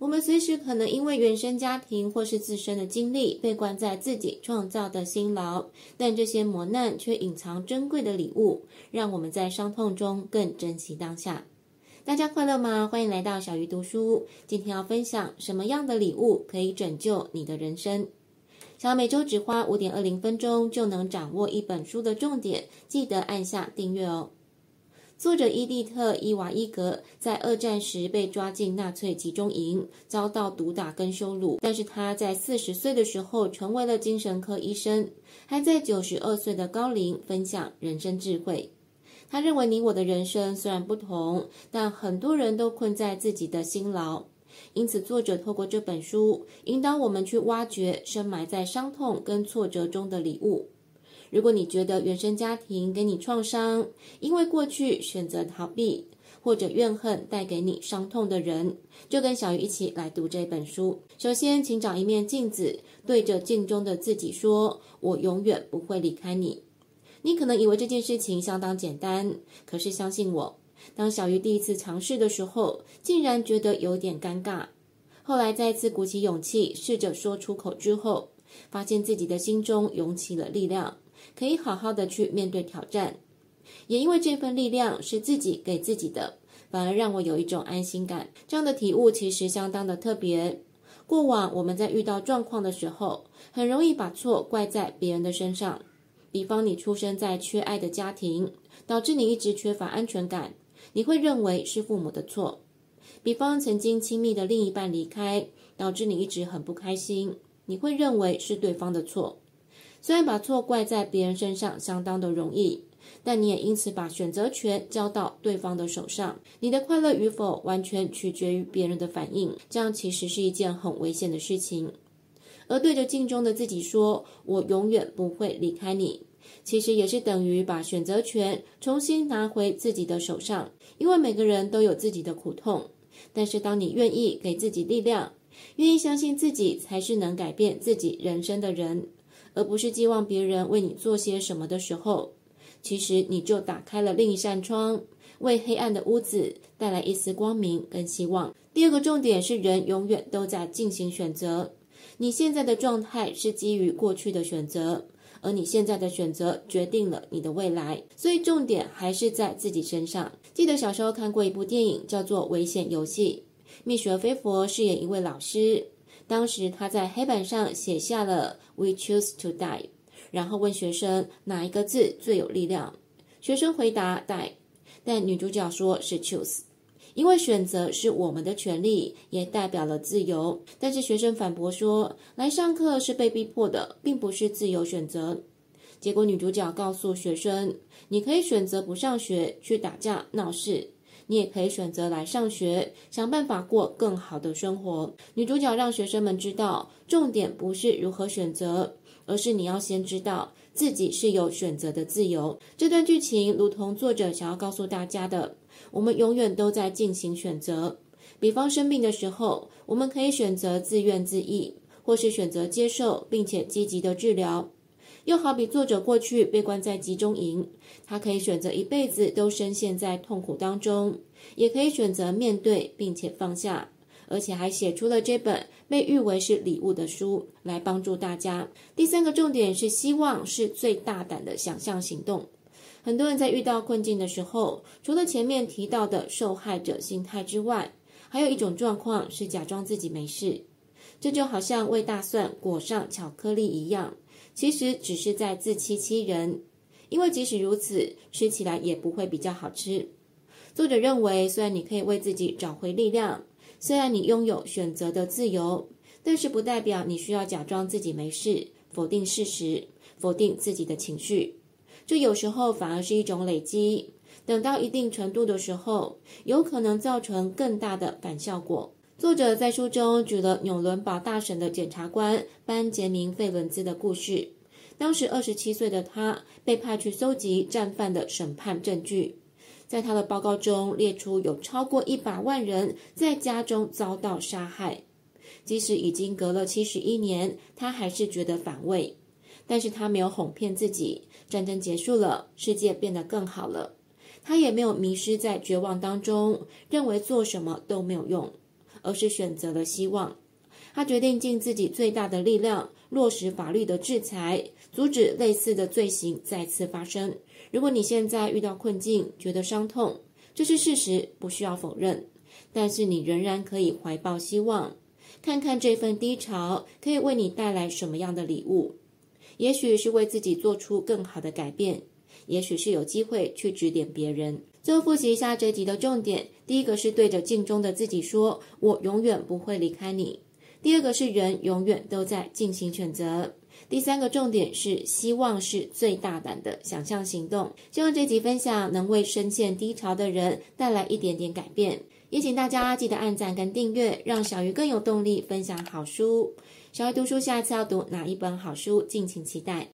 我们随时可能因为原生家庭或是自身的经历，被关在自己创造的辛劳，但这些磨难却隐藏珍贵的礼物，让我们在伤痛中更珍惜当下。大家快乐吗？欢迎来到小鱼读书。今天要分享什么样的礼物可以拯救你的人生？想要每周只花五点二零分钟就能掌握一本书的重点，记得按下订阅哦。作者伊蒂特·伊瓦伊格在二战时被抓进纳粹集中营，遭到毒打跟羞辱。但是他在四十岁的时候成为了精神科医生，还在九十二岁的高龄分享人生智慧。他认为你我的人生虽然不同，但很多人都困在自己的辛劳。因此，作者透过这本书引导我们去挖掘深埋在伤痛跟挫折中的礼物。如果你觉得原生家庭给你创伤，因为过去选择逃避或者怨恨带给你伤痛的人，就跟小鱼一起来读这本书。首先，请找一面镜子，对着镜中的自己说：“我永远不会离开你。”你可能以为这件事情相当简单，可是相信我，当小鱼第一次尝试的时候，竟然觉得有点尴尬。后来再次鼓起勇气，试着说出口之后，发现自己的心中涌起了力量。可以好好的去面对挑战，也因为这份力量是自己给自己的，反而让我有一种安心感。这样的体悟其实相当的特别。过往我们在遇到状况的时候，很容易把错怪在别人的身上。比方你出生在缺爱的家庭，导致你一直缺乏安全感，你会认为是父母的错。比方曾经亲密的另一半离开，导致你一直很不开心，你会认为是对方的错。虽然把错怪在别人身上相当的容易，但你也因此把选择权交到对方的手上。你的快乐与否完全取决于别人的反应，这样其实是一件很危险的事情。而对着镜中的自己说“我永远不会离开你”，其实也是等于把选择权重新拿回自己的手上。因为每个人都有自己的苦痛，但是当你愿意给自己力量，愿意相信自己才是能改变自己人生的人。而不是寄望别人为你做些什么的时候，其实你就打开了另一扇窗，为黑暗的屋子带来一丝光明跟希望。第二个重点是，人永远都在进行选择。你现在的状态是基于过去的选择，而你现在的选择决定了你的未来。所以重点还是在自己身上。记得小时候看过一部电影，叫做《危险游戏》，蜜雪儿·菲佛饰演一位老师。当时他在黑板上写下了 "We choose to die"，然后问学生哪一个字最有力量。学生回答 "die"，但女主角说是 "choose"，因为选择是我们的权利，也代表了自由。但是学生反驳说，来上课是被逼迫的，并不是自由选择。结果女主角告诉学生，你可以选择不上学，去打架闹事。你也可以选择来上学，想办法过更好的生活。女主角让学生们知道，重点不是如何选择，而是你要先知道自己是有选择的自由。这段剧情如同作者想要告诉大家的，我们永远都在进行选择。比方生病的时候，我们可以选择自怨自艾，或是选择接受并且积极的治疗。又好比作者过去被关在集中营，他可以选择一辈子都深陷在痛苦当中，也可以选择面对并且放下，而且还写出了这本被誉为是礼物的书来帮助大家。第三个重点是，希望是最大胆的想象行动。很多人在遇到困境的时候，除了前面提到的受害者心态之外，还有一种状况是假装自己没事，这就好像为大蒜裹上巧克力一样。其实只是在自欺欺人，因为即使如此，吃起来也不会比较好吃。作者认为，虽然你可以为自己找回力量，虽然你拥有选择的自由，但是不代表你需要假装自己没事，否定事实，否定自己的情绪。这有时候反而是一种累积，等到一定程度的时候，有可能造成更大的反效果。作者在书中举了纽伦堡大审的检察官班杰明·费伦兹的故事。当时二十七岁的他被派去搜集战犯的审判证据，在他的报告中列出有超过一百万人在家中遭到杀害。即使已经隔了七十一年，他还是觉得反胃。但是他没有哄骗自己，战争结束了，世界变得更好了。他也没有迷失在绝望当中，认为做什么都没有用。而是选择了希望。他决定尽自己最大的力量，落实法律的制裁，阻止类似的罪行再次发生。如果你现在遇到困境，觉得伤痛，这是事实，不需要否认。但是你仍然可以怀抱希望，看看这份低潮可以为你带来什么样的礼物。也许是为自己做出更好的改变，也许是有机会去指点别人。最后复习一下这集的重点：第一个是对着镜中的自己说：“我永远不会离开你。”第二个是人永远都在进行选择。第三个重点是希望是最大胆的想象行动。希望这集分享能为深陷低潮的人带来一点点改变。也请大家记得按赞跟订阅，让小鱼更有动力分享好书。小鱼读书下次要读哪一本好书，敬请期待。